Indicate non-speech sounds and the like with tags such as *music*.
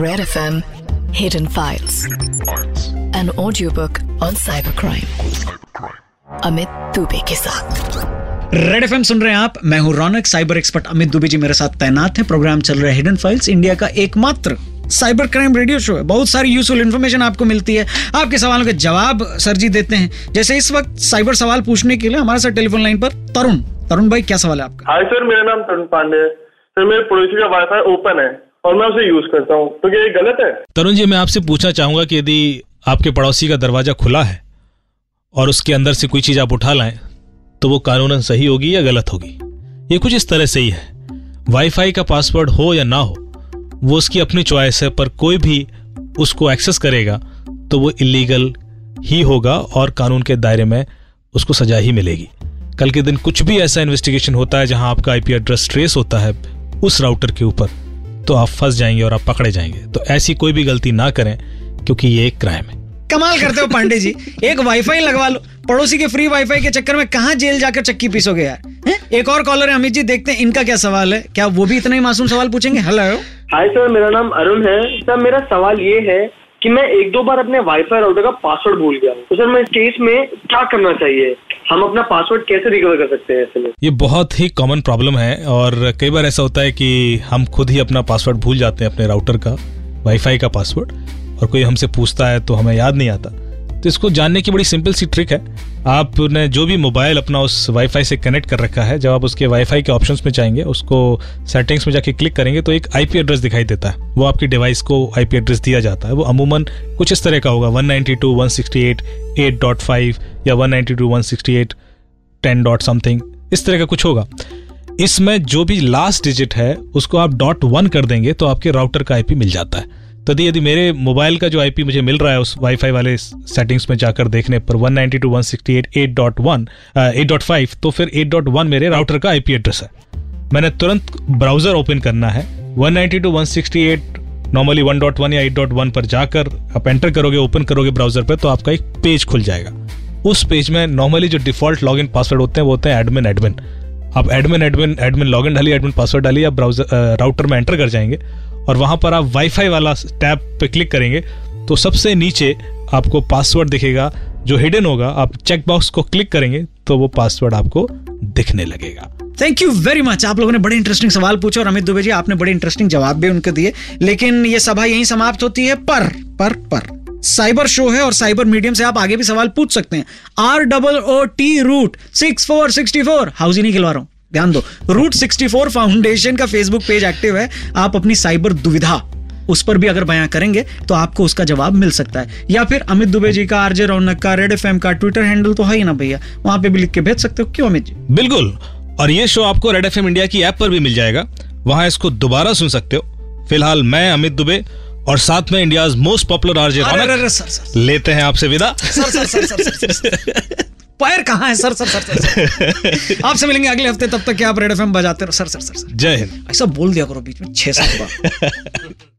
Red FM Hidden Files. An audiobook on cybercrime. Amit Dubey के साथ. Red F सुन रहे हैं आप। मैं हूँ रौनक साइबर एक्सपर्ट अमित दुबे जी मेरे साथ तैनात है। प्रोग्राम चल रहा है हिडन फाइल्स इंडिया का एकमात्र साइबर क्राइम रेडियो शो है। बहुत सारी यूजफुल इन्फॉर्मेशन आपको मिलती है। आपके सवालों के जवाब सर जी देते हैं। जैसे इस वक्त साइबर सवाल पूछने के लिए हमारे साथ टेलीफोन लाइन पर तरुण। तरुण भाई क्या सवाल है आपका? हाय सर मेरा नाम तरुण पांडे है। सर मेरे पड़ोसी का वाईफाई ओपन है। और मैं उसे यूज़ करता हूँ। तो क्या ये गलत है? तरुण जी, मैं आपसे पूछना चाहूँगा कि यदि आपके पड़ोसी का दरवाज़ा खुला है और उसके अंदर से कोई चीज़ आप उठा लाएँ तो वो कानूनन सही होगी या गलत होगी? ये कुछ इस तरह से ही है। वाईफाई का पासवर्ड हो या ना हो, वो उसकी अपनी चॉइस है, पर कोई भी उसको एक्सेस करेगा तो वो इलीगल ही होगा और कानून के दायरे में उसको सजा ही मिलेगी। कल के दिन कुछ भी ऐसा इन्वेस्टिगेशन होता है जहाँ आपका आईपी एड्रेस ट्रेस होता है उस राउटर के ऊपर। तो आप फंस जाएँगे और आप पकड़े जाएँगे। तो ऐसी कोई भी गलती ना करें क्योंकि ये एक क्राइम है। कमाल करते हो पांडे जी। एक वाईफाई लगवा लो। पड़ोसी के फ्री वाईफाई के चक्कर में कहा जेल जाकर चक्की पीसोगे यार? है? एक और कॉलर है अमित जी देखते हैं इनका क्या सवाल है। क्या वो भी इतना ही मासूम सवाल पूछेंगे? हेलो हाय सर मेरा नाम अरुण है। सर मेरा सवाल ये है कि मैं एक दो बार अपने वाईफाई राउटर का पासवर्ड भूल गया तो सर, मैं इस केस में क्या करना चाहिए? हम अपना पासवर्ड कैसे रिकवर कर सकते हैं ऐसे में ये बहुत ही कॉमन प्रॉब्लम है और कई बार ऐसा होता है कि हम खुद ही अपना पासवर्ड भूल जाते हैं अपने राउटर का वाईफाई का पासवर्ड और कोई हमसे पूछता है तो हमें याद नहीं आता। तो इसको जानने की बड़ी सिंपल सी ट्रिक है। आपने जो भी मोबाइल अपना उस वाईफाई से कनेक्ट कर रखा है, जब आप उसके वाईफाई के ऑप्शंस में जाएँगे, उसको सेटिंग्स में जाके क्लिक करेंगे तो एक आईपी एड्रेस दिखाई देता है। वो आपकी डिवाइस को आईपी एड्रेस दिया जाता है। वो अमूमन कुछ इस तरह का होगा। 192.168 8.5 या 192.168 10 डॉट समथिंग इस तरह का कुछ होगा। इसमें जो भी लास्ट डिजिट है, उसको आप डॉट वन कर देंगे तो आपके राउटर का आईपी मिल जाता है। तो यदि मेरे मोबाइल का जो आईपी मुझे मिल रहा है, उस वाईफाई वाले सेटिंग्स में जाकर देखने पर 192.168.8.1 8.5 तो फिर 8.1 मेरे राउटर का आईपी एड्रेस है। मैंने तुरंत ब्राउज़र ओपन करना है। 192.168 नॉर्मली 1.1 या 8.1 पर जाकर आप एंटर करोगे ओपन करोगे ब्राउज़र पर तो आपका एक पेज खुल जाएगा। उस पेज में नॉर्मली जो डिफ़ॉल्ट लॉगिन पासवर्ड होते हैं, वो होते हैं एडमिन एडमिन आप एडमिन एडमिन एडमिन लॉगिन डालिए एडमिन पासवर्ड डालिए, आप ब्राउज़र राउटर में एंटर कर जाएँगे। और वहाँ पर आप वाईफाई वाला टैब पे क्लिक करेंगे तो सबसे नीचे आपको पासवर्ड दिखेगा, जो हिडन होगा, आप चेक बॉक्स को क्लिक करेंगे तो वो पासवर्ड आपको दिखने लगेगा। थैंक यू वेरी मच आप लोगों ने बड़े इंटरेस्टिंग सवाल पूछे और अमित दुबे जी, आपने बड़े इंटरेस्टिंग जवाब भी उनके दिए। लेकिन ये सभा यहीं समाप्त होती है। पर पर पर साइबर शो है और साइबर मीडियम से आप आगे भी सवाल पूछ सकते हैं। R double O T route six four sixty four house ही खिलवा रहा हूँ। ध्यान दो। रूट 64 फाउंडेशन का फेसबुक पेज एक्टिव है। आप अपनी साइबर दुविधा उस पर भी अगर बयां करेंगे तो आपको उसका जवाब मिल सकता है। या फिर अमित दुबे जी का आरजे रौनक का रेड एफ़ का ट्विटर हैंडल तो है ही ना भैया? वहाँ पे भी लिख के भेज सकते हो। क्यों अमित जी? बिल्कुल। और ये शो आपको रेड एफएम इंडिया की ऐप पर भी मिल जाएगा। वहाँ इसको दोबारा सुन सकते हो। फ़िलहाल मैं अमित दुबे और साथ में India most popular RJ Raunak sir sir लेते हैं आपसे विदा। Sir sir sir sir sir sir. *laughs* पैर कहाँ है? Sir sir sir sir sir. *laughs* आपसे मिलेंगे अगले हफ़्ते तब तक क्या आप रेड एफ़ बजाते रहो। Sir sir sir sir. जय हिंद। ऐसा बोल दिया करो बीच में छह सात बार। *laughs*